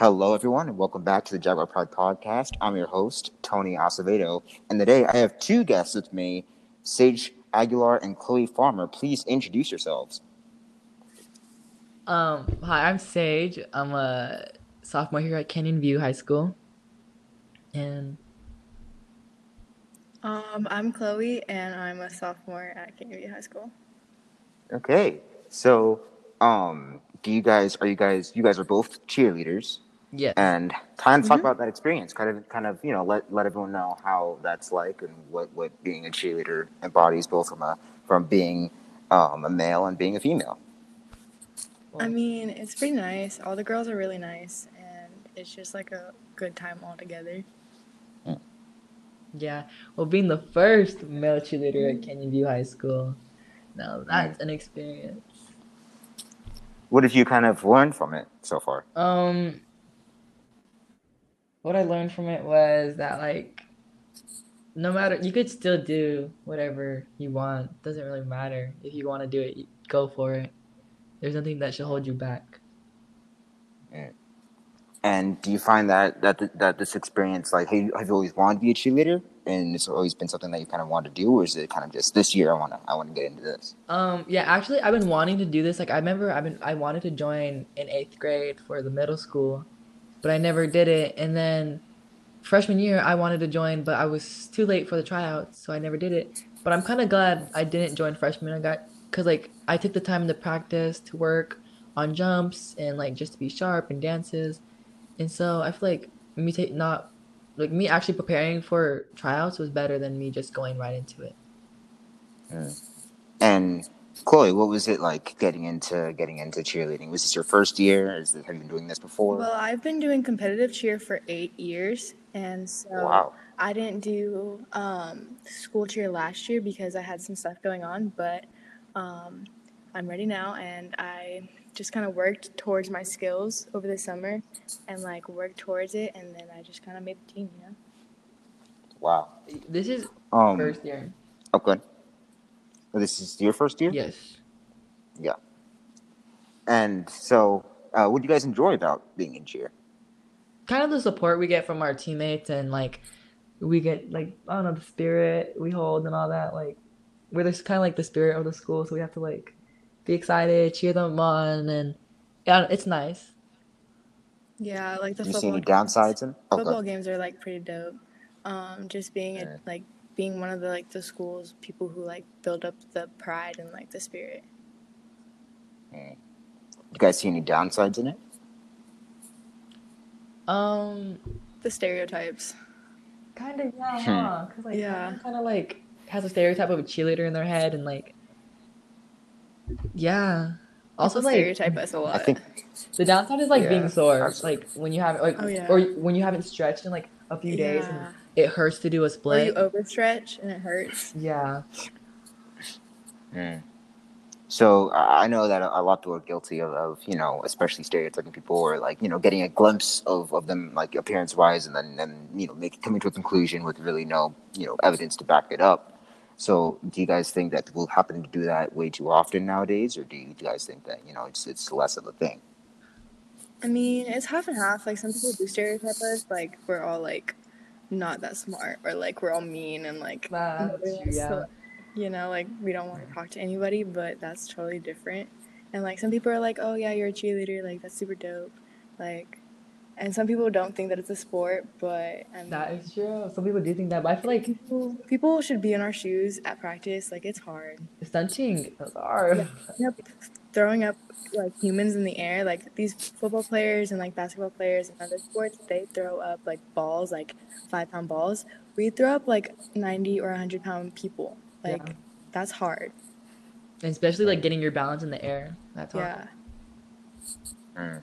Hello, everyone, and welcome back to the Jaguar Pride podcast. I'm your host, Tony Acevedo, and today I have two guests with me, Sage Aguilar and Chloe Farmer. Please introduce yourselves. Um, hi, I'm Sage. I'm a sophomore here at Canyon View High School. And Um, I'm Chloe, and I'm a sophomore at Canyon View High School. Okay, so um, do you guys are you guys you guys are both cheerleaders, yeah, and kind of talk Mhm. about that experience. Kind of kind of you know let let everyone know how that's like and what what being a cheerleader embodies both from a from being um, a male and being a female. I mean, it's pretty nice. All the girls are really nice, and it's just like a good time all together. yeah. Well, being the first male cheerleader at Canyon View High School, now that's an experience. What have you kind of learned from it so far? Um, what I learned from it was that like, no matter you could still do whatever you want. Doesn't really matter if you want to do it. Go for it. There's nothing that should hold you back. And do you find that that that this experience like have you, have you always wanted to be a cheerleader, and it's always been something that you kind of wanted to do, or is it kind of just this year I want to I want to get into this? Um, yeah, actually, I've been wanting to do this. Like, I remember I've been I wanted to join in eighth grade for the middle school, but I never did it. And then freshman year, I wanted to join, but I was too late for the tryouts, so I never did it. But I'm kind of glad I didn't join freshman. I got because like I took the time to practice, to work on jumps, and like just to be sharp and dances. And so I feel like me take not like me actually preparing for tryouts was better than me just going right into it. And Chloe, what was it like getting into getting into cheerleading? Was this your first year? Is it, have you been doing this before? Well, I've been doing competitive cheer for eight years, and so wow. I didn't do um, school cheer last year because I had some stuff going on, but um, I'm ready now, and I just kind of worked towards my skills over the summer, and like worked towards it, and then I just kind of made the team, you know. Wow. This is Um. first year. Okay. Well, this is your first year. Yes. Yeah. And so, uh, what do you guys enjoy about being in cheer? kind of the support we get from our teammates and like we get like I don't know the spirit we hold and all that like we're just kind of like the spirit of the school so we have to like be excited cheer them on and yeah it's nice Yeah, like the Do you see any games. downsides in? Football games are like pretty dope. Um, just being a, like being one of the like the schools people who like build up the pride and like the spirit. You guys see any downsides in it? um The stereotypes. kind of yeah Hmm. huh? cause like Yeah. kind of like has a stereotype of a cheerleader in their head and like yeah also People like stereotype us a lot. I think the downside is like Yeah, being sore like when you have like Oh, yeah. or when you haven't stretched in like a few days and Yeah. It hurts to do a Or split you overstretch and it hurts. yeah Mm. So I I know that a lot of people are guilty of, of, you know, especially stereotyping people or like, you know, getting a glimpse of, of them like appearance wise and then, then, you know, make, coming to a conclusion with really no, you know, evidence to back it up. So do you guys think that people happen to do that way too often nowadays or do you guys think that, you know, it's, it's less of a thing? I mean, it's half and half. Like some people do stereotype us, like we're all like not that smart or like we're all mean and like That's yeah. you know, like we don't want to talk to anybody, but that's totally different. And like some people are like, "Oh yeah, you're a cheerleader, like that's super dope." Like and some people don't think that it's a sport, but mean, That is true. Some people do think that, but I feel like people, people should be in our shoes at practice. Like it's hard. stunting is hard. Yep. Throwing up like humans in the air, like these football players and like basketball players and other sports, they throw up like balls, like five pound balls. We throw up like 90 or 100 pound people. Like Yeah. that's hard. And especially like getting your balance in the air. That's hard. Yeah. Mm.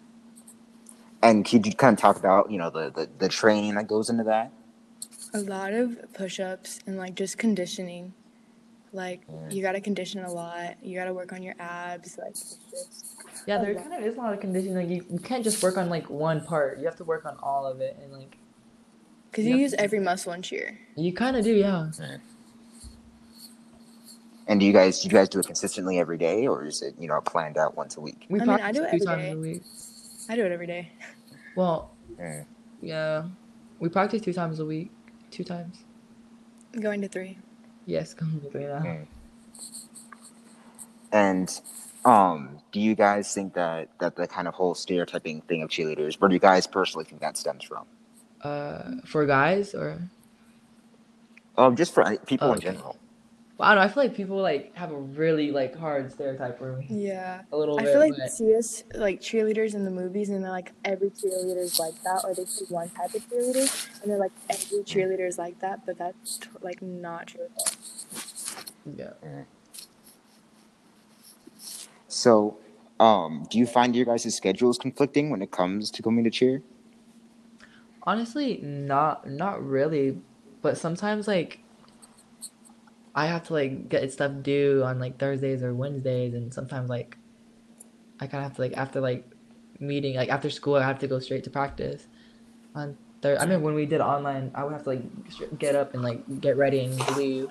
And could you kind of talk about, you know, the, the, the training that goes into that? A lot of push ups and like just conditioning. Like you gotta condition a lot. You gotta work on your abs. Like Yeah, there kind of is a lot of conditioning. Like you, you can't just work on like one part. You have to work on all of it, and like because you Yep. use every muscle in cheer. you kind of do, yeah. And do you guys do you guys do it consistently every day, or is it you know planned out once a week? We I mean, I practice do it two times a week. I do it every day. Well, Mm. yeah, we practice two times a week. Two times. Going to three. Yes, come with. Mm. And um, do you guys think that that the kind of whole stereotyping thing of cheerleaders, where do you guys personally think that stems from? Uh, for guys or Um, just for uh, people in Okay. general. Well, I don't know. I feel like people like have a really like hard stereotype for me. Yeah. A little I bit. feel like but- see us like cheerleaders in the movies, and they're like every cheerleader is like that, or they see one type of cheerleader, and they're like every cheerleader is like that, but that's like not true. at all. yeah. So, um, do you find your guys' schedules conflicting when it comes to coming to cheer? Honestly, not not really, but sometimes like I have to like get stuff due on like Thursdays or Wednesdays, and sometimes like I kind of have to like after like meeting like after school I have to go straight to practice on Thur- I mean when we did online I would have to like get up and like get ready and leave.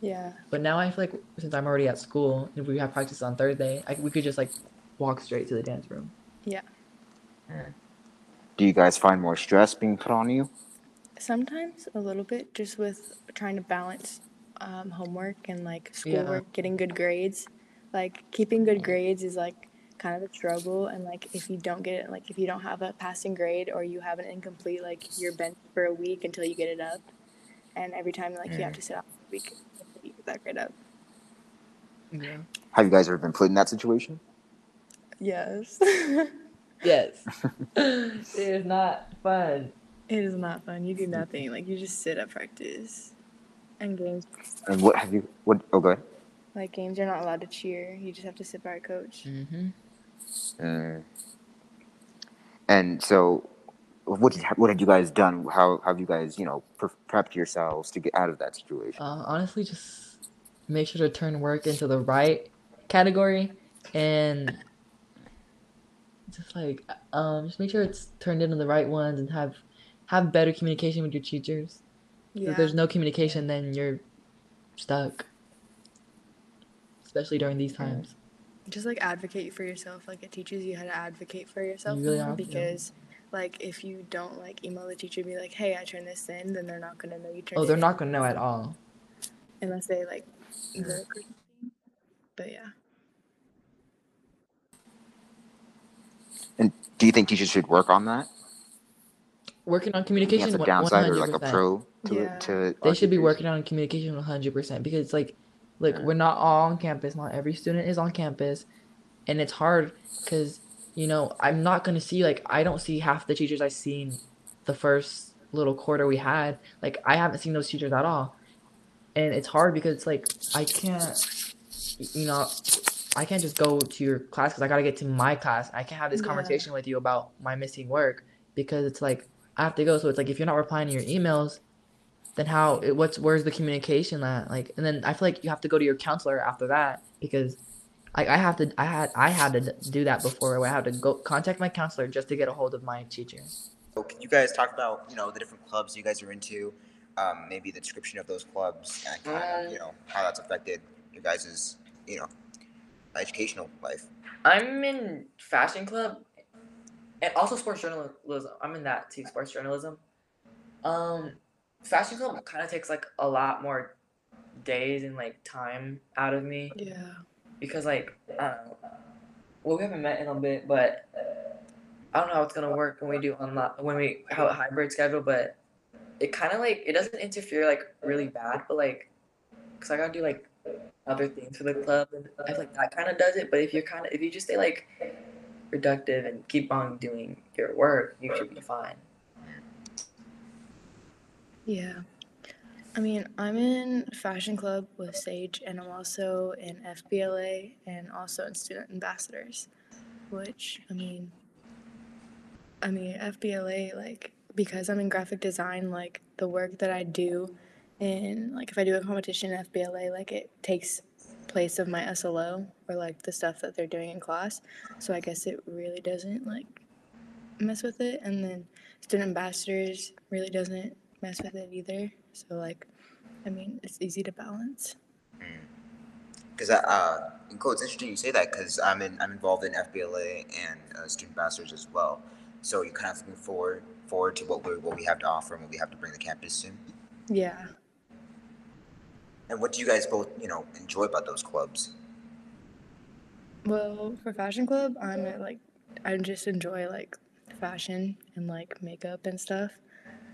Yeah. But now I feel like since I'm already at school, if we have practice on Thursday, I, we could just like walk straight to the dance room. Yeah. Mm. Do you guys find more stress being put on you? Sometimes a little bit, just with trying to balance um, homework and like Yeah. schoolwork, getting good grades. Like keeping good grades is like kind of a struggle, and like if you don't get it, like if you don't have a passing grade or you have an incomplete, like you're bent for a week until you get it up, and every time like you have to sit out a week until you get that grade up. Yeah. Have you guys ever been put in that situation? Yes. Yes. it is not fun. It is not fun. You do nothing. Like you just sit at practice. And games And what have you? What? Oh, go ahead. like games you're not allowed to cheer. You just have to sit by a coach. Mm-hmm. Mm. And so, what did, what had you guys done? How have you guys, you know, pre- prepped yourselves to get out of that situation? Uh, honestly, just make sure to turn work into the right category and just like um just make sure it's turned into the right ones and have have better communication with your teachers. If there's no communication, then you're stuck. Especially during these times. just like advocate for yourself. Like it teaches you how to advocate for yourself really more have to. because like if you don't like email the teacher and be like, Hey, I turned this in, then they're not gonna know you turned Oh, it they're in not gonna know at all. unless they like look or. But yeah. And do you think teachers should work on that? Working on Think communication. that's a one- downside or like a pro to Yeah. to They should be working on communication 100% because like look, we're not all on campus. Not every student is on campus. And it's hard cuz you know, I'm not going to see like I don't see half the teachers I seen the first little quarter we had. Like I haven't seen those teachers at all. And it's hard because it's like I can't you know, I can't just go to your class cuz I got to get to my class. I can't have this Yeah. conversation with you about my missing work because it's like I have to go. So it's like if you're not replying to your emails, then how it- what's where's the communication at like and then i feel like you have to go to your counselor after that because I, I have to i had i had to do that before i had to go contact my counselor just to get a hold of my teacher So can you guys talk about you know the different clubs you guys are into? Um, maybe the description of those clubs and kind of you know how that's affected your guys' you know educational life. i'm in fashion club and also sports journalism i'm in that too sports journalism um fashion club kind of takes like a lot more days and like time out of me Yeah. because like I don't know. Well, we haven't met in a bit, but I don't know how it's gonna work when we do online when we have a hybrid schedule. But it kind of like it doesn't interfere like really bad, but like because I gotta do like other things for the club, and I feel like that kind of does it. But if you're kind of if you just stay like productive and keep on doing your work, you should be fine. Yeah. I mean, I'm in fashion club with Sage, and I'm also in FBLA and also in student ambassadors. Which I mean, I mean FBLA like because I'm in graphic design, like the work that I do, and like if I do a competition in FBLA, like it takes place of my SLO or like the stuff that they're doing in class. So I guess it really doesn't like mess with it, and then student ambassadors really doesn't mess with it either. So like, I mean, it's easy to balance. Because uh, and Cole, it's interesting you say that because I'm in I'm involved in FBLA and uh, student ambassadors as well. So you're kind of looking forward forward to what we what we have to offer and what we have to bring to campus soon. Yeah. And what do you guys both you know enjoy about those clubs? Well, for fashion club, I'm at, like I just enjoy like fashion and like makeup and stuff.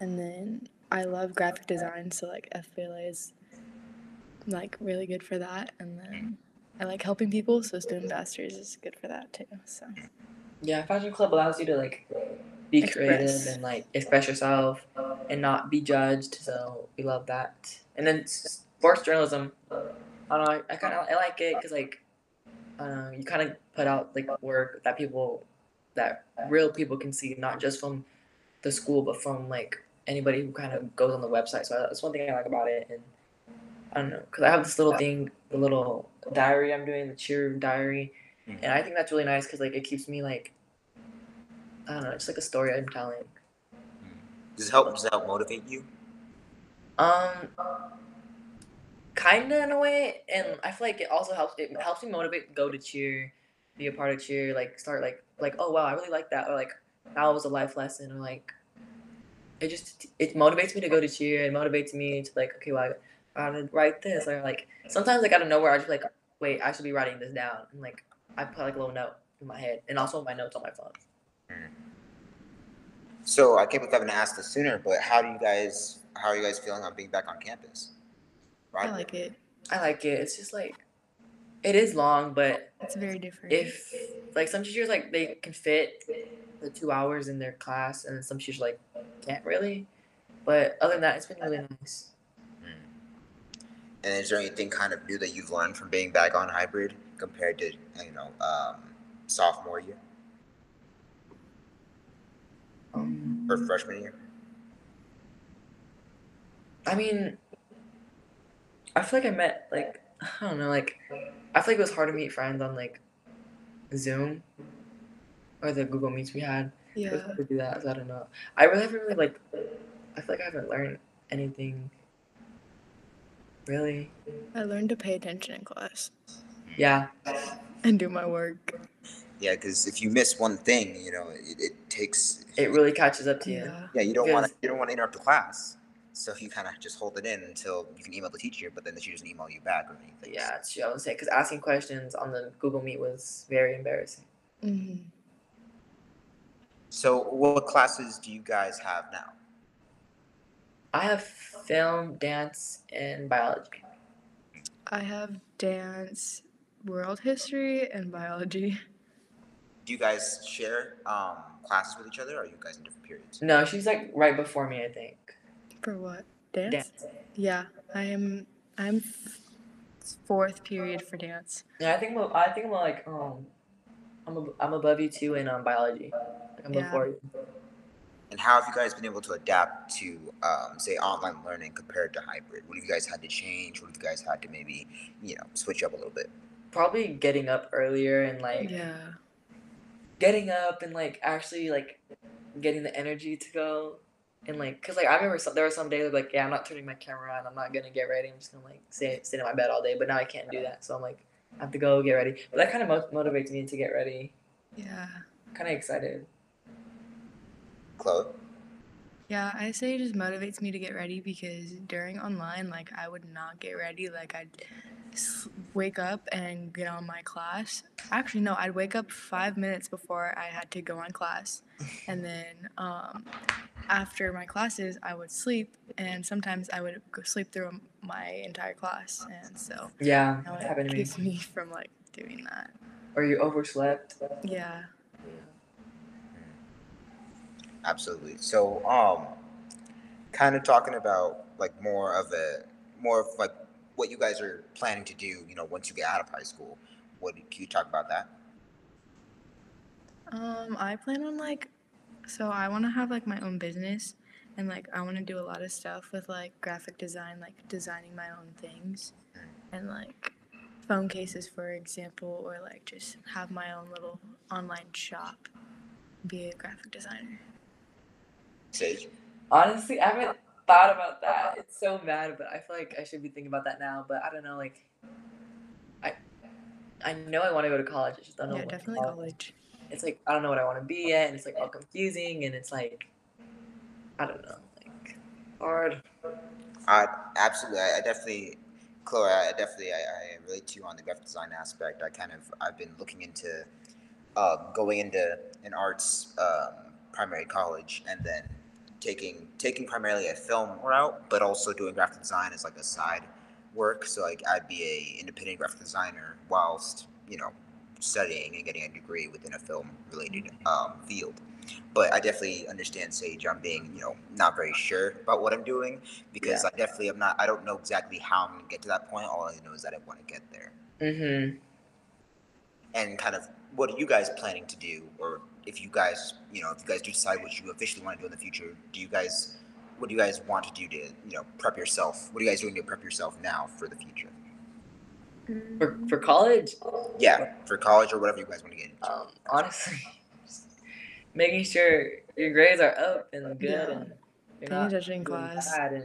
And then I love graphic design, so like FBLA is like really good for that. And then I like helping people, so student ambassadors is good for that too. So Yeah, fashion club allows you to like be creative Express. and like express yourself and not be judged. So we love that. And then sports journalism, I don't know. I, I kind of I like it because like uh, you kind of put out like work that people that real people can see, not just from the school, but from like anybody who kind of goes on the website. So that's one thing I like about it. And I don't know, because I have this little thing, the little diary I'm doing, the cheer diary, Mhm. and I think that's really nice because like it keeps me like I don't know, it's like a story I'm telling. Does it help? Does it help motivate you? Um, kinda in a way, and I feel like it also helps. It helps me motivate go to cheer, be a part of cheer, like start like like oh wow I really like that, or like that was a life lesson, or like it just it motivates me to go to cheer. It motivates me to like okay well I gotta write this, or like sometimes like out of nowhere I just like wait I should be writing this down, and like I put like a little note in my head, and also my notes on my phone. Mm. So I can't believe I haven't asked this sooner, but how do you guys how are you guys feeling on being back on campus? Right? I like it. I like it. It's just like it is long, but It's very different. if like some teachers like they can fit the two hours in their class and then some teachers like can't really. But other than that it's been really nice. And is there anything kind of new that you've learned from being back on hybrid compared to you know um, sophomore year? Um, or freshman year? i mean i feel like i met like i don't know like i feel like it was hard to meet friends on like zoom or the google meets we had It was yeah. to do that so i don't know i really haven't really like i feel like i haven't learned anything really I learned to pay attention in class yeah and do my work. Yeah, because if you miss one thing, you know it, it takes. it really catches up to you Yeah. Yeah, you don't want to you don't want to interrupt the class, so you kind of just hold it in until you can email the teacher, but then the teacher doesn't email you back or anything. Yeah, that's what I would say because asking questions on the Google Meet was very embarrassing. hmm So, what classes do you guys have now? I have film, dance, and biology. I have dance, world history, and biology. Do you guys share um, classes with each other, or are you guys in different periods? No, she's like right before me, I think. For what? Dance? Dance. Yeah, I'm. I'm fourth period for dance. Yeah, I think I'm, I think I'm like um, I'm ab- I'm above you too in um biology. Like I'm Yeah. before you. And how have you guys been able to adapt to, um, say, online learning compared to hybrid? What have you guys had to change? What have you guys had to maybe, you know, switch up a little bit? Probably getting up earlier and like Yeah. getting up and like actually like getting the energy to go and like because like I remember some, there were some days like yeah I'm not turning my camera on I'm not gonna get ready I'm just gonna like sit sit in my bed all day but now I can't do that so I'm like I have to go get ready but that kind of mo- motivates me to get ready Yeah. kind of excited Chloe? Yeah, I say it just motivates me to get ready because during online, like I would not get ready. Like I'd wake up and get on my class. Actually, no, I'd wake up five minutes before I had to go on class, and then um, after my classes, I would sleep, and sometimes I would go sleep through my entire class, and so yeah now that it happened to me keeps me from like doing that. or you overslept Yeah. Absolutely. So, um, kind of talking about like more of a more of like what you guys are planning to do. You know, once you get out of high school, what can you talk about that? Um, I plan on like, so I want to have like my own business, and like I want to do a lot of stuff with like graphic design, like designing my own things, and like phone cases, for example, or like just have my own little online shop, be a graphic designer. Sage. honestly I haven't thought about that it's so bad but I feel like I should be thinking about that now but I don't know like I I know I want to go to college I just don't know Yeah, what definitely college. it's like I don't know what I want to be yet, and it's like all confusing, and it's like I don't know, like hard. I absolutely. I, I definitely, Chloe. I definitely. I, I relate to you on the graphic design aspect. I kind of. I've been looking into uh, going into an arts um, primary college and then taking taking primarily a film route, but also doing graphic design as like a side work. So like I'd be a independent graphic designer whilst you know studying and getting a degree within a film related um, field. But I definitely understand Sage on being you know not very sure about what I'm doing because I definitely am not. I don't know exactly how I'm gonna get to that point. All I know is that I want to get there. Mm-hmm. And kind of what are you guys planning to do, or if you guys you know if you guys do decide what you officially want to do in the future, do you guys what do you guys want to do to you know prep yourself? What are you guys doing to prep yourself now for the future? For for college, Yeah, for college or whatever you guys want to get into. um, honestly, making sure your grades are up and good, Yeah. and you're not attention doing class. bad, and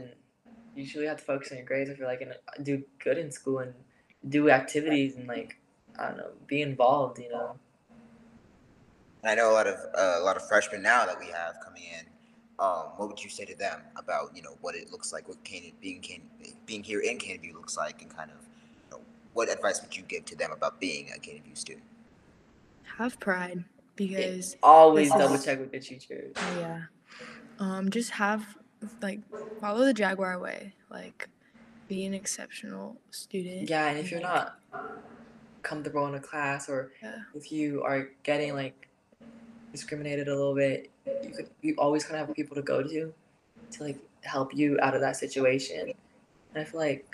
you usually have to focus on your grades if you're like gonna do good in school and do activities and like I don't know, be involved. You know. And I know a lot of uh, a lot of freshmen now that we have coming in. Um, what would you say to them about you know what it looks like, what Can being Can being here in Canyon View looks like, and kind of you know, what advice would you give to them about being a Canyon View student? Have pride because Always This is- double check with the teachers. yeah, um, just have like follow the Jaguar way. Like, be an exceptional student. Yeah, and if you're like- not comfortable in a class or Yeah. if you are getting like discriminated a little bit, you could you always kind of have people to go to to like help you out of that situation. And I feel like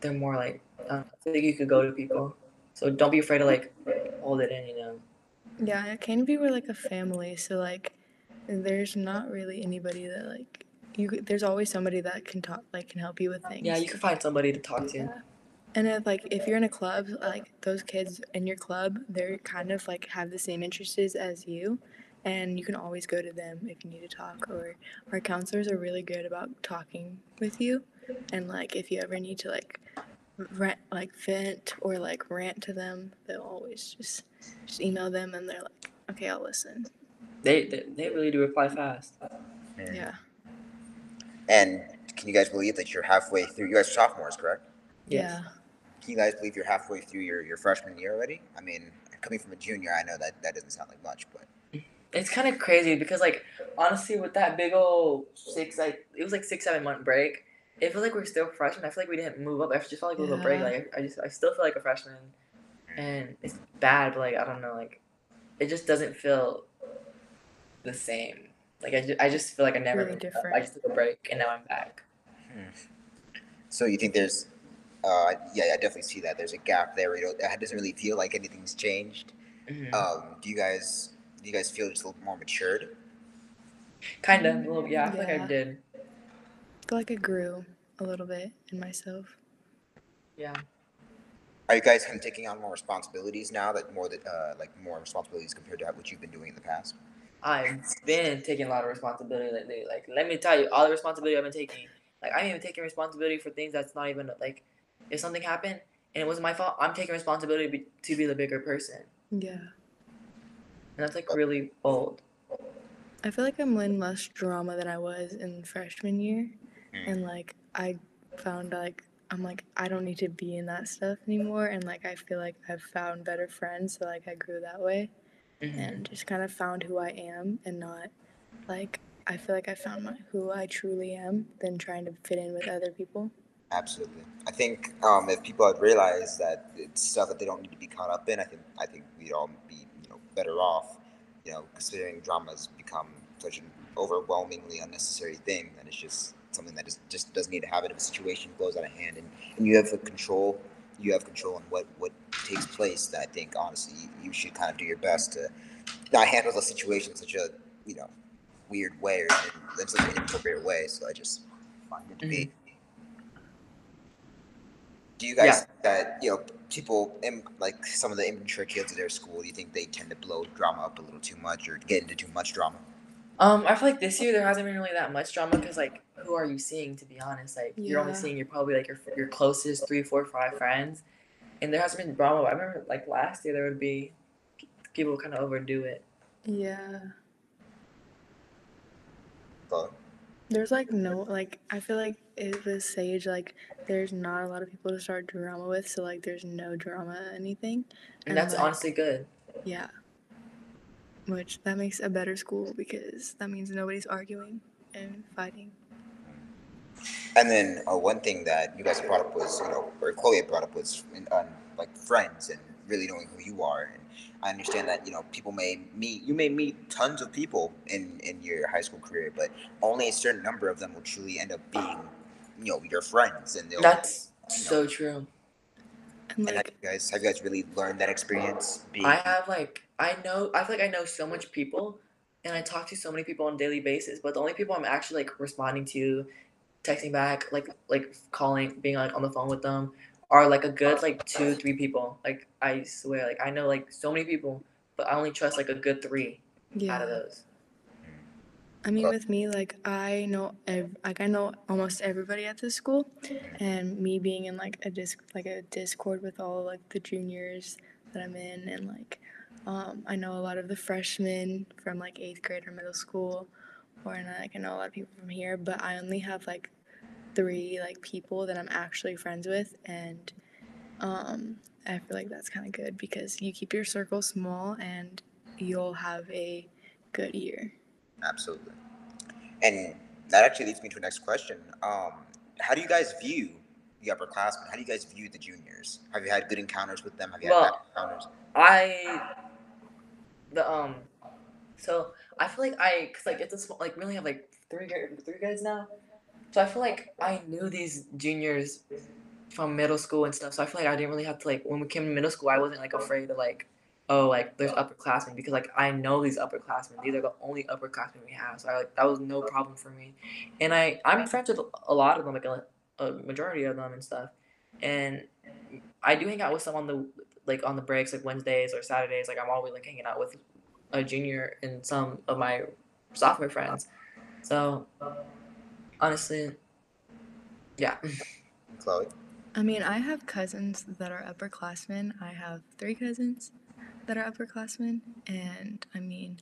they're more like uh, I think you could go to people. So don't be afraid to like hold it in, you know. Yeah, at Canyon View we're like a family, so like there's not really anybody that like you. There's always somebody that can talk, like can help you with things. Yeah, you can find somebody to talk to. Yeah. And if like if you're in a club, like those kids in your club, they're kind of like have the same interests as you, and you can always go to them if you need to talk. Or our counselors are really good about talking with you, and like if you ever need to like rant, like vent or like rant to them, they'll always just just email them, and they're like, okay, I'll listen. They, they they really do reply fast. Yeah. And can you guys believe that you're halfway through? You guys are sophomores, correct? Yes. Yeah. Can you guys believe you're halfway through your, your freshman year already? I mean, coming from a junior, I know that that doesn't sound like much, but It's kind of crazy because like honestly with that big old six like it was like six seven month break. It feels like we're still freshmen. I feel like we didn't move up. I just felt like we have a little break. Like I just I still feel like a freshman, and it's bad. But like I don't know. Like it just doesn't feel the same. Like I just, I just feel like I never Really moved up. different. I just took a break and now I'm back. Hmm. so you think there's, uh, yeah, I definitely see that there's a gap there. You don't, it doesn't really feel like anything's changed. Mhm. Um, do you guys do you guys feel just a little more matured? kind of a little. Yeah, I feel like I did. I feel like I grew a little bit in myself. Yeah. Are you guys kind of taking on more responsibilities now that more that uh, like more responsibilities compared to what you've been doing in the past? I've been taking a lot of responsibility lately. Like, let me tell you, all the responsibility I've been taking. Like, I'm even taking responsibility for things that's not even like, if something happened and it wasn't my fault, I'm taking responsibility to be, to be the bigger person, Yeah. and that's like really bold. I feel like I'm in less drama than I was in freshman year. Mm. And like I found like I'm like I don't need to be in that stuff anymore and like I feel like I've found better friends so like I grew that way Mhm. and just kind of found who I am and not like I feel like I found my, who I truly am than trying to fit in with other people. Absolutely. I think um, if people had realized that it's stuff that they don't need to be caught up in, I think I think we'd all be you know better off. You know, considering drama has become such an overwhelmingly unnecessary thing that it's just something that just just doesn't need to happen if a situation blows out of hand and, and you have the control. You have control on what what takes place. That I think honestly you, you should kind of do your best to not handle the situation in such a you know weird way or in, in such an inappropriate way. So I just find it to be. Do you guys Yeah. think that you know people im- like some of the immature kids at their school? Do you think they tend to blow drama up a little too much or get into too much drama? Um, I feel like this year there hasn't been really that much drama because like, who are you seeing? To be honest, like you're only Yeah. seeing your probably like your your closest three, four, five friends, and there hasn't been drama. I remember like last year there would be people kind of overdo it. Yeah. Chloe? There's like no like I feel like at this Sage, like there's not a lot of people to start drama with, so like there's no drama anything. And that's like, honestly good. yeah. Which that makes a better school because that means nobody's arguing and fighting. And then uh, one thing that you guys brought up was, you know, or Chloe brought up was um, like friends and really knowing who you are. And I understand that you know people may meet, you may meet tons of people in in your high school career, but only a certain number of them will truly end up being, you know, your friends. And they'll. That's you know, so true. And And have you guys have you guys really learned that experience? Being, I have like I know I feel like I know so much people and I talk to so many people on a daily basis, but the only people I'm actually like responding to, texting back, like like calling, being like on the phone with them are like a good like two, three people. Like I swear, like I know like so many people, but I only trust like a good three yeah. out of those. I mean, with me, like I know, ev- like I know almost everybody at this school, and me being in like a disc, like a Discord with all like the juniors that I'm in, and like, um, I know a lot of the freshmen from like eighth grade or middle school, or and like I know a lot of people from here, but I only have like three like people that I'm actually friends with, and um, I feel like that's kind of good because you keep your circle small, and you'll have a good year. Absolutely. And that actually leads me to the next question. Um, how do you guys view the upperclassmen? How do you guys view the juniors? Have you had good encounters with them? Have you had bad encounters? I the um so I feel like I cause like it's a small like we only have like three three guys now, so I feel like I knew these juniors from middle school and stuff. So I feel like I didn't really have to like when we came to middle school, I wasn't like afraid to like oh like there's upperclassmen because like I know these upperclassmen. These are the only upperclassmen we have. So I like that was no problem for me, and I I'm friends with a lot of them like a, a majority of them and stuff, and I do hang out with some on the like on the breaks, like Wednesdays or Saturdays. Like I'm always like hanging out with a junior and some of my sophomore friends. So honestly, yeah. Chloe? I mean, I have cousins that are upperclassmen. I have three cousins that are upperclassmen, and I mean,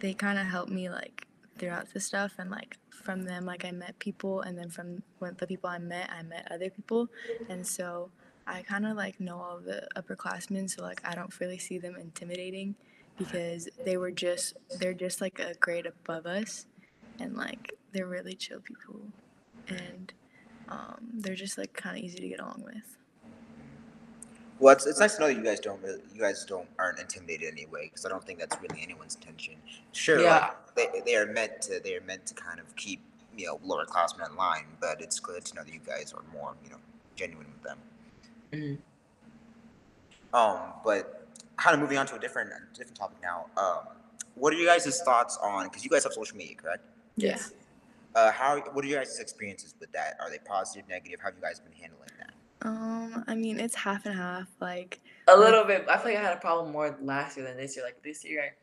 they kind of help me like throughout the stuff, and like from them, like I met people, and then from the people I met, I met other people, and so I kind of like know all the upperclassmen, so like I don't really see them intimidating because they were just they're just like a grade above us, and like they're really chill people, and um, they're just like kind of easy to get along with. Well, it's, it's nice to know that you guys don't really, you guys don't aren't intimidated anyway, because I don't think that's really anyone's intention. Sure, Yeah. like, they, they are meant to they are meant to kind of keep you know lower classmen in line, but it's good to know that you guys are more you know genuine with them. Mhm. Um, but kind of moving on to a different different topic now. Um, what are you guys' thoughts on? Because you guys have social media, correct? Yes. Uh, how what are your guys' experiences with that? Are they positive, negative? How have you guys been handling? Um, I mean, it's half and half. Like, A little bit. I feel like I had a problem more last year than this year. Like this year,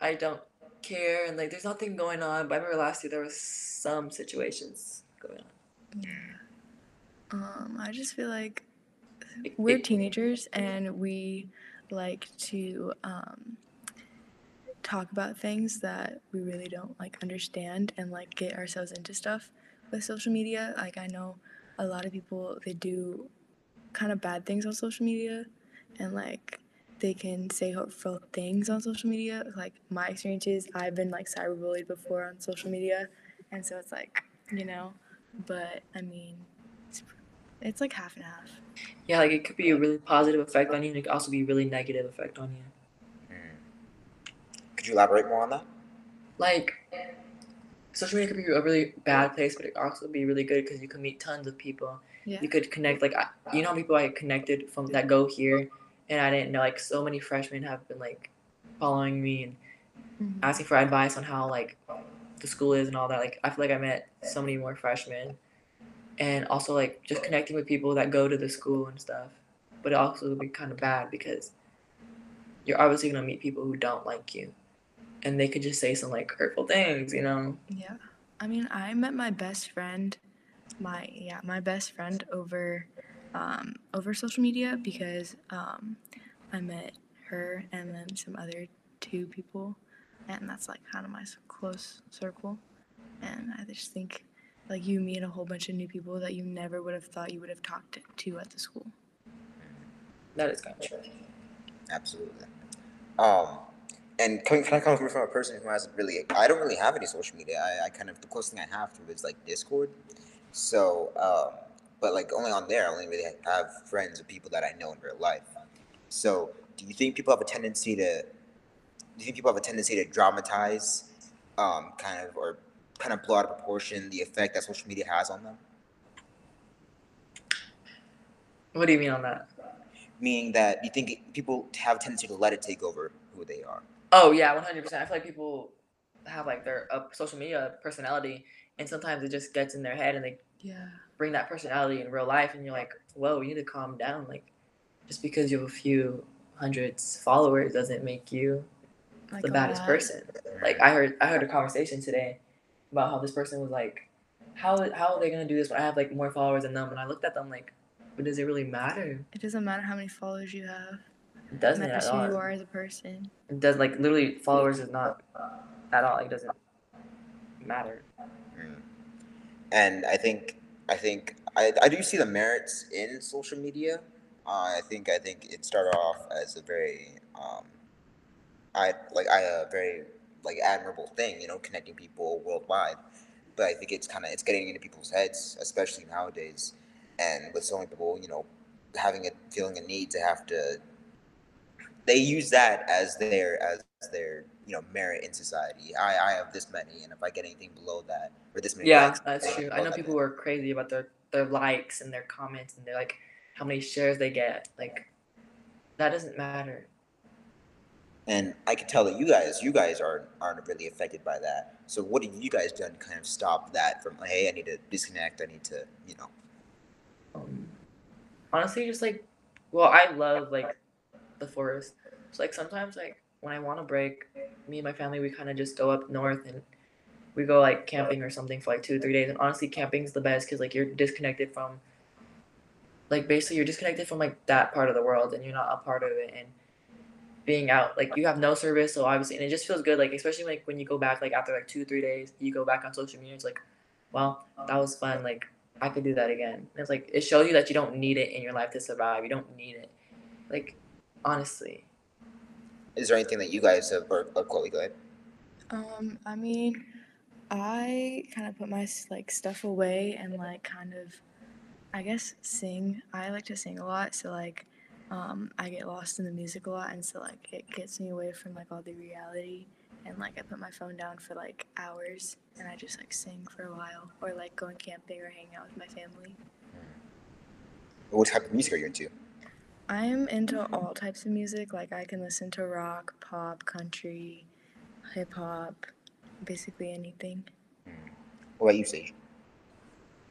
I don't care and like there's nothing going on. But I remember last year there was some situations going on. Yeah. um, I just feel like we're teenagers and we like to um, talk about things that we really don't like understand and like get ourselves into stuff with social media. Like, I know a lot of people they do kind of bad things on social media and like they can say hurtful things on social media. Like my experiences, I've been like cyberbullied before on social media, and so it's like you know, but I mean, it's, it's like half and half. Yeah, like it could be a really positive effect on you, and it could also be a really negative effect on you. Mm. Could you elaborate more on that? Like, social media could be a really bad place, but it also be really good because you can meet tons of people. Yeah. You could connect, like, I, you know, people I connected from that go here, and I didn't know, like, so many freshmen have been like following me and Mhm. asking for advice on how like the school is and all that. Like, I feel like I met so many more freshmen, and also like just connecting with people that go to the school and stuff. But it also would be kind of bad because you're obviously gonna meet people who don't like you, and they could just say some like hurtful things, you know. Yeah. I mean, I met my best friend, my yeah, my best friend over um, over social media because um, I met her and then some other two people, and that's like kind of my close circle. And I just think like you meet a whole bunch of new people that you never would have thought you would have talked to, to at the school. That is kind of true. Absolutely. Um, and coming, kind of coming from a person who hasn't really, I don't really have any social media. I, I kind of the closest thing I have to is like Discord. So, um, but like only on there, I only really have friends or people that I know in real life. So, do you think people have a tendency to? Do you think people have a tendency to dramatize, um, kind of or kind of blow out of proportion the effect that social media has on them? What do you mean on that? Meaning that you think people have a tendency to let it take over who they are. Oh yeah, one hundred percent. I feel like people have like their uh, social media personality, and sometimes it just gets in their head, and they Yeah. bring that personality in real life, and you're like, whoa, you need to calm down. Like, just because you have a few hundreds followers doesn't make you Like the baddest person. Like I heard, I heard a conversation today about how this person was like, how how are they gonna do this when I have like more followers than them? And I looked at them like, but does it really matter? It doesn't matter how many followers you have. It It doesn't at matters who you are as a person. It does like literally followers is not at all. It doesn't matter. Mm. And I think I think I, I do see the merits in social media. Uh, I think I think it started off as a very um, I like I a very like admirable thing, you know, connecting people worldwide. But I think it's kind of it's getting into people's heads, especially nowadays, and with so many people, you know, having a feeling a need to have to. They use that as their as their you know merit in society. I I have this many, and if I get anything below that or this many, Yeah, likes, that's true. I know people who are crazy about their their likes and their comments and they're like how many shares they get. Like that doesn't matter. And I can tell that you guys, you guys aren't aren't really affected by that. So what have you guys done to kind of stop that from? Hey, I need to disconnect. I need to, you know. Um, honestly, just like, well, I love like the forest. So like sometimes like when I want to break, me and my family we kind of just go up north and we go like camping or something for like two three days. And honestly, camping's the best because like you're disconnected from, like basically you're disconnected from like that part of the world and you're not a part of it and being out like you have no service so obviously and it just feels good like especially like when you go back like after like two three days you go back on social media it's like well that was fun like I could do that again. And it's like it shows you that you don't need it in your life to survive. You don't need it. Like honestly. Is there anything that you guys have, or, or Chloe, go ahead. Um, I mean, I kind of put my like stuff away and like kind of, I guess, sing. I like to sing a lot, so like, um, I get lost in the music a lot, and so like it gets me away from like all the reality. And like I put my phone down for like hours, and I just like sing for a while, or like going camping or hang out with my family. What type of music are you into? I am into all types of music. Like I can listen to rock, pop, country, hip hop, basically anything. What about you, Sage?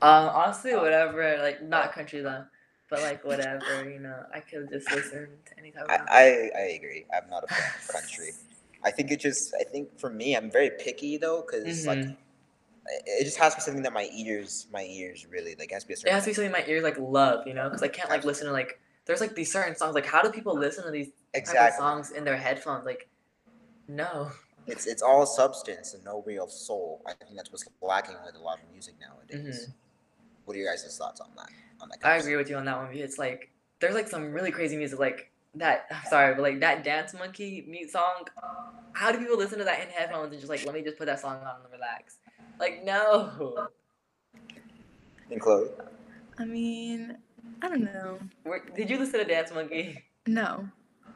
Um honestly whatever, like not country though. But like whatever, you know, I could just listen to any type of I, I, I agree. I'm not a fan of country. I think it just. I think for me, I'm very picky though, because like Mhm. it it just has to be something that my ears, my ears really like. It has to be a It has to be something my ears like love, you know, because I can't like listen to like there's like these certain songs. Like how do people listen to these type of exactly. songs in their headphones? Like no. It's it's all substance and no real soul. I think that's what's lacking with a lot of music nowadays. What are your guys' thoughts on that? On that? Mm-hmm. I agree with you on that one. It's like there's like some really crazy music, like that. I'm sorry, but like that Dance Monkey mute song. How do people listen to that in headphones and just like let me just put that song on and relax? Like no. stuff? And Chloe, I mean, I don't know. Where, did you listen to Dance Monkey? No.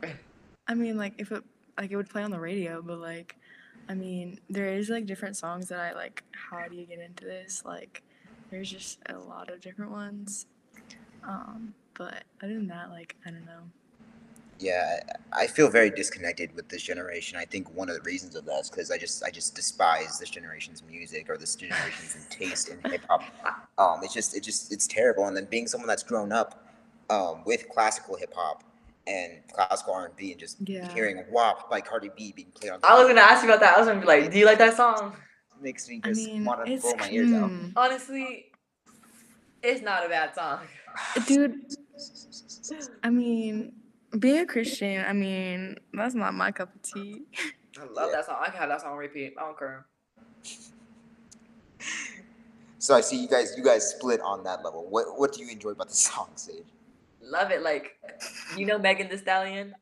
I mean, like if it like it would play on the radio, but like, I mean, there is like different songs that I like. How do you get into this? Like, there's just a lot of different ones. Um, but other than that, like, I don't know. Yeah, I I feel very disconnected with this generation. I think one of the reasons of that is because I just I just despise this generation's music or this generation's taste in hip hop. Um, it's just it just it's terrible. And then being someone that's grown up um, with classical hip hop and classical R and B and just Yeah. hearing WAP by Cardi B being played on the I was gonna ask you about that. I was gonna be like, do you like that song? makes me I just mean, want to it's blow my ears out. Honestly, it's not a bad song. dude. I mean, being a Christian, I mean, that's not my cup of tea. I love that song. I can have that song on repeat. I don't care. So I see you guys. You guys split on that level. What What do you enjoy about the song, Sage? Love it. Like, you know Megan Thee Stallion?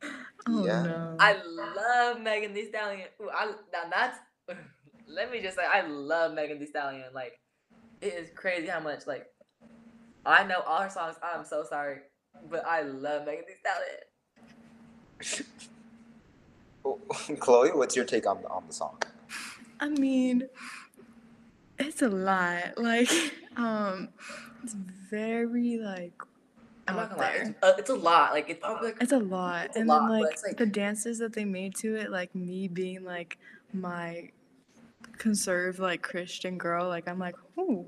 Oh Yeah. no. I love Megan Thee Stallion. Ooh, I now that's let me just say I love Megan Thee Stallion. Like it is crazy how much like I know all her songs. I'm so sorry, but I love Megan Thee Stallion. Oh, Chloe, what's your take on the, on the song? I mean, it's a lot. Like, um, it's very like I'm not gonna lie, it's, uh, it's a lot. Like it's probably like It's a lot. It's a and lot, then but like, it's, like- the dances that they made to it, like me being like my conserved like Christian girl, like I'm like, ooh,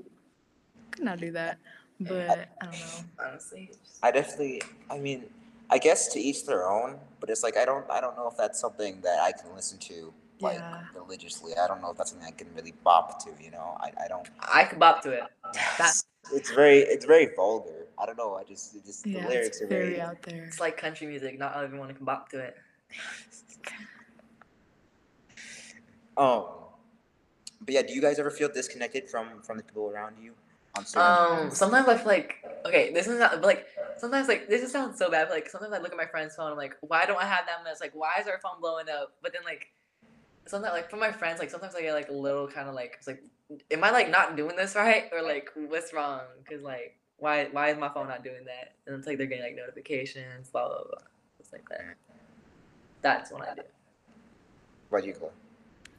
could not do that. But I don't know. honestly. just- I definitely. I mean, I guess to each their own. But it's like I don't. I don't know if that's something that I can listen to like Yeah. religiously. I don't know if that's something I can really bop to. You know, I, I don't. I can bop to it. That- it's very it's very vulgar. I don't know. I just it just Yeah, the lyrics it's are very very. out there. It's like country music. Not everyone can bop to it. Um. But yeah, do you guys ever feel disconnected from from the people around you on certain? Um, sometimes I feel like okay, this is not like sometimes like this just sounds so bad. But, like sometimes I look at my friend's phone, I'm like, why don't I have that And it's Like, why is our phone blowing up? But then like sometimes like from my friends, like sometimes I get like a little kind of like it's like, am I like not doing this right or like what's wrong? Cause like why why is my phone not doing that? And it's like they're getting like notifications, blah blah blah, it's like that. That's what I do. What about you, Chloe?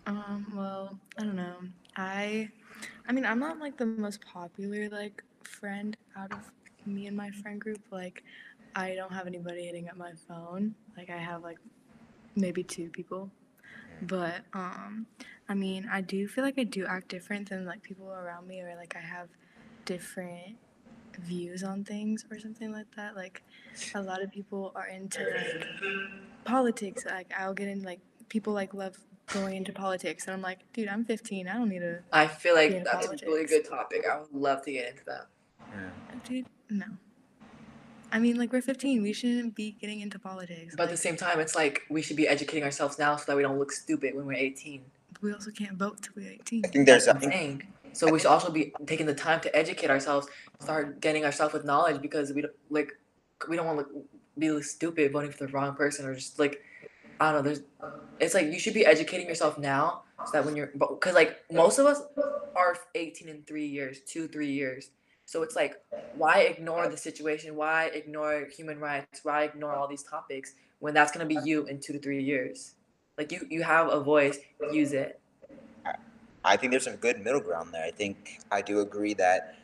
Um, well, I don't know. I I mean, I'm not like the most popular like friend out of me and my friend group. Like I don't have anybody hitting up my phone. Like I have like maybe two people. But um I mean, I do feel like I do act different than like people around me or like I have different views on things or something like that. Like a lot of people are into like politics. Like I'll get in like people like love going into politics and I'm like, dude, I'm 15. I don't need to I feel like Yeah, that's a really good topic. I would love to get into that. dude, no. I mean, like we're 15. We shouldn't be getting into politics. But at the same time, it's like we should be educating ourselves now so that we don't look stupid when we're 18. we also can't vote till we're 18. I think there's. I That's what I'm think saying. So we should also be taking the time to educate ourselves, start getting ourselves with knowledge because we don't like we don't want to be stupid voting for the wrong person or just like I don't know. There's it's like you should be educating yourself now so that when you're because like most of us are 18 in three years, two three years. So it's like why ignore the situation? Why ignore human rights? Why ignore all these topics when that's gonna be you in two to three years? Like you you have a voice, use it. I think there's some good middle ground there. I think I do agree that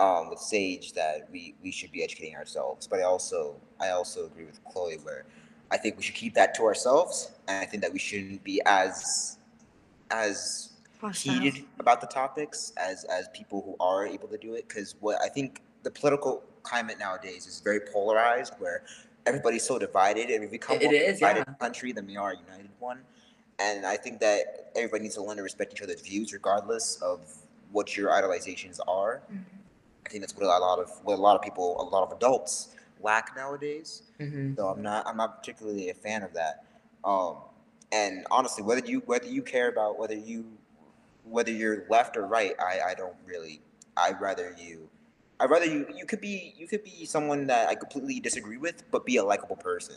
um, with Sage that we, we should be educating ourselves, but I also I also agree with Chloe where I think we should keep that to ourselves, and I think that we shouldn't be as as Hostile. heated about the topics as as people who are able to do it. Because what I think the political climate nowadays is very polarized, where everybody's so divided, and if we become It- more it is, divided yeah. country than we are a united one. And I think that everybody needs to learn to respect each other's views, regardless of what your idolizations are. Mhm. I think that's what a lot of what a lot of people, a lot of adults lack nowadays. Mm-hmm. So I'm not I'm not particularly a fan of that. Um, and honestly, whether you whether you care about whether you whether you're left or right, I, I don't really. I'd rather you. I'd rather you. You could be you could be someone that I completely disagree with, but be a likable person.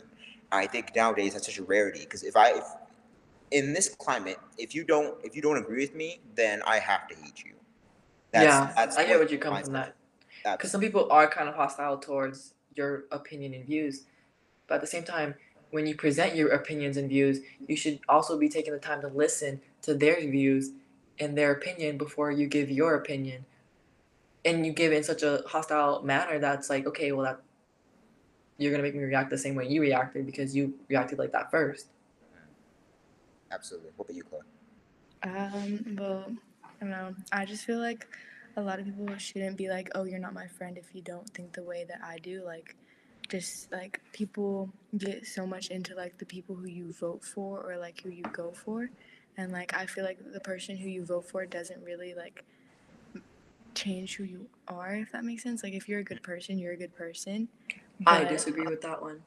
I think nowadays that's such a rarity because if I if in this climate, if you don't if you don't agree with me, then I have to hate you. yeah, I get what you're coming from that. Because some people are kind of hostile towards your opinion and views, but at the same time, when you present your opinions and views, you should also be taking the time to listen to their views and their opinion before you give your opinion. And you give it in such a hostile manner that's like, okay, well, that you're gonna make me react the same way you reacted because you reacted like that first. Absolutely. What about you, Chloe? Um, well, I don't know. I just feel like a lot of people shouldn't be like, oh, you're not my friend if you don't think the way that I do. Like, just like people get so much into like the people who you vote for or like who you go for. And like, I feel like the person who you vote for doesn't really like change who you are, if that makes sense. Like, if you're a good person, you're a good person. I disagree with that one.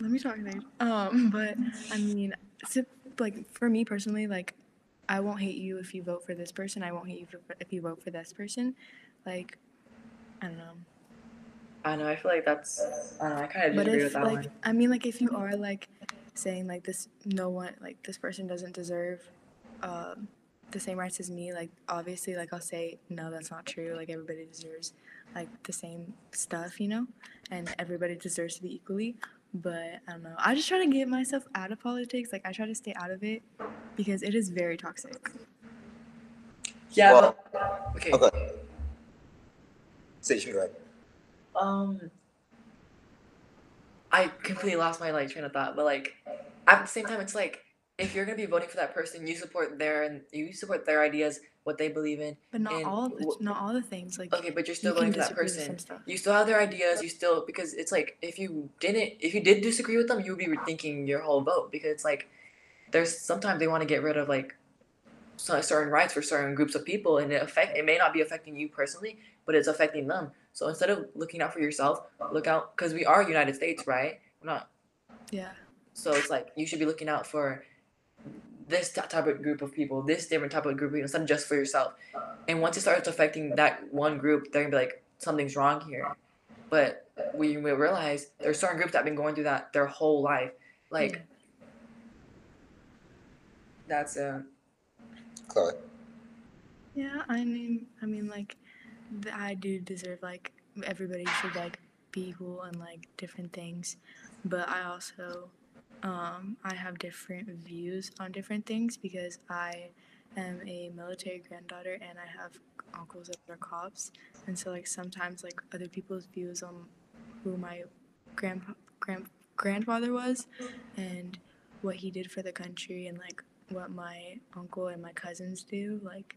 let me talk Sage. Um, but I mean, so, like for me personally, like I won't hate you if you vote for this person. I won't hate you for, if you vote for this person. Like, I don't know. I know. I feel like that's. I don't know. I kind of But if with that like one. I mean like if you are like saying like this no one like this person doesn't deserve um the same rights as me, like obviously like I'll say no that's not true. Like everybody deserves like the same stuff, you know? And everybody deserves to be equally. But I don't know. I just try to get myself out of politics. Like I try to stay out of it because it is very toxic. Yeah. Well- but, okay. Okay. Sage, you go ahead. Um, I completely lost my like train of thought, but like at the same time, it's like if you're gonna be voting for that person, you support their and you support their ideas, what they believe in. But not And all the, not all the things. Like Okay, but you're still you voting for that person. You still have their ideas. You still because it's like if you didn't, if you did disagree with them, you would be rethinking your whole vote because it's like there's sometimes they want to get rid of like certain rights for certain groups of people, and it affect it may not be affecting you personally, but it's affecting them. So instead of looking out for yourself, look out because we are United States, right? We're not. Yeah. So it's like you should be looking out for this type of group of people, this different type of group of people, instead of just for yourself. And once it starts affecting that one group, they're gonna be like, something's wrong here. But we will realize there's certain groups that have been going through that their whole life. Like Yeah. that's a Chloe. Yeah, I mean, I mean, like, I do deserve like everybody should like be equal and like different things, but I also, um, I have different views on different things because I am a military granddaughter and I have uncles that are cops, and so like sometimes like other people's views on who my grandpa grand grandfather was, and what he did for the country and like what my uncle and my cousins do like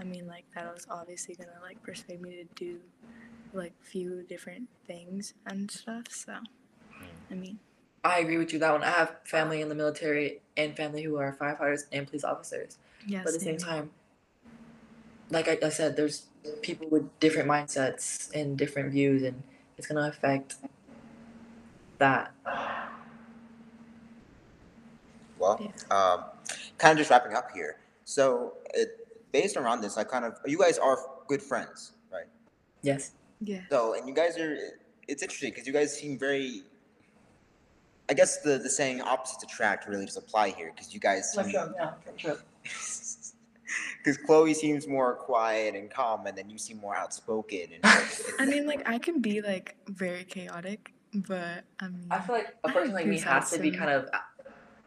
I mean, like that was obviously gonna like persuade me to do like few different things and stuff. So, I mean, I agree with you that one. I have family in the military and family who are firefighters and police officers. yeah. but at the same same. time, like I, I said, there's people with different mindsets and different views, and it's gonna affect that. Well, um, kind of just wrapping up here. So, it, based around this, I kind of you guys are good friends, right? Yes. Yeah. So, and you guys are. It's interesting because you guys seem very. I guess the the saying "opposites attract" really does apply here because you guys. Seem, yeah, sure. Because Chloe seems more quiet and calm, and then you seem more outspoken. And I mean, like I can be like very chaotic, but I mean, I feel like a person like me two has to be kind of uh,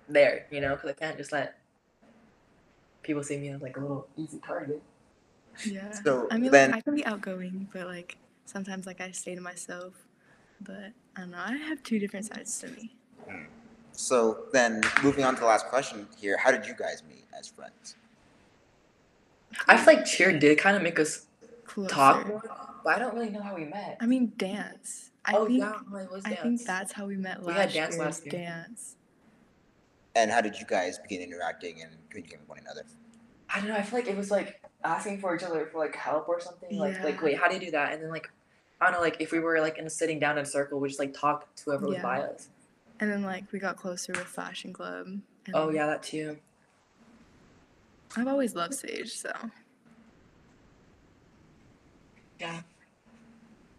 there, you know, because I can't just let people see me as like a little easy target. yeah. So I mean, then- like I can be outgoing, but like sometimes like I stay to myself. But I don't know. I have two different sides to me. So then, moving on to the last question here, how did you guys meet as friends? I feel like cheer did kind of make us Closer. talk more, but I don't really know how we met. I mean, dance. I oh think yeah, well, it was I dance. think that's how we met last. We last had dance year. last year. Dance. And how did you guys begin interacting and communicating with one another? I don't know. I feel like it was like asking for each other for like help or something. Like like wait, how do you do that? And then like I don't know. Like if we were like in a sitting down in a circle, we just like talk to whoever was Yeah. by us. And then like we got closer with Fashion Club. And Oh yeah, that too. I've always loved Sage, so Yeah.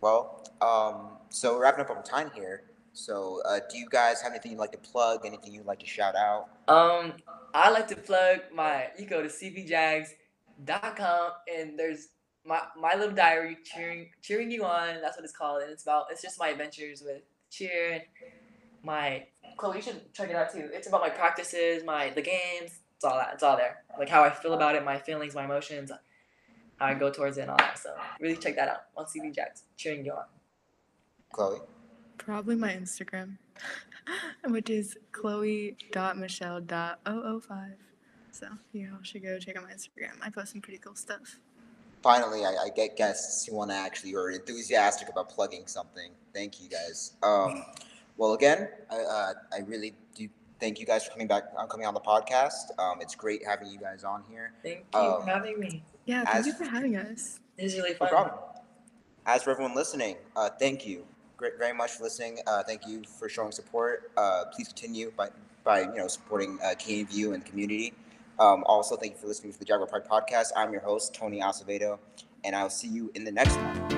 Well, um, so we're wrapping up on time here. So, uh, do you guys have anything you'd like to plug? Anything you'd like to shout out? Um, I like to plug my. You go to cbjags.com and there's my my little diary cheering cheering you on. That's what it's called, and it's about it's just my adventures with cheer. And My Chloe, you should check it out too. It's about my practices, my the games. It's all that. It's all there. Like how I feel about it, my feelings, my emotions, how I go towards it, and all that. So really check that out on CB Jags, cheering you on. Chloe. probably my Instagram, which is chloe.michelle.005. So you all should go check out my Instagram. I post some pretty cool stuff. Finally, I, I get guests who want to actually are enthusiastic about plugging something. Thank you guys. Um, well, again, I, uh, I really do thank you guys for coming back, uh, coming on the podcast. Um, it's great having you guys on here. Thank you Um, for having me. Yeah, thank As- you for having us. This is really No fun. problem. As for everyone listening, uh, thank you. great, very much for listening. Uh, thank you for showing support. Uh, please continue by by you know supporting uh, Canyon View and the community. Um, also, thank you for listening to the Jaguar Pride podcast. I'm your host Tony Acevedo, and I'll see you in the next one.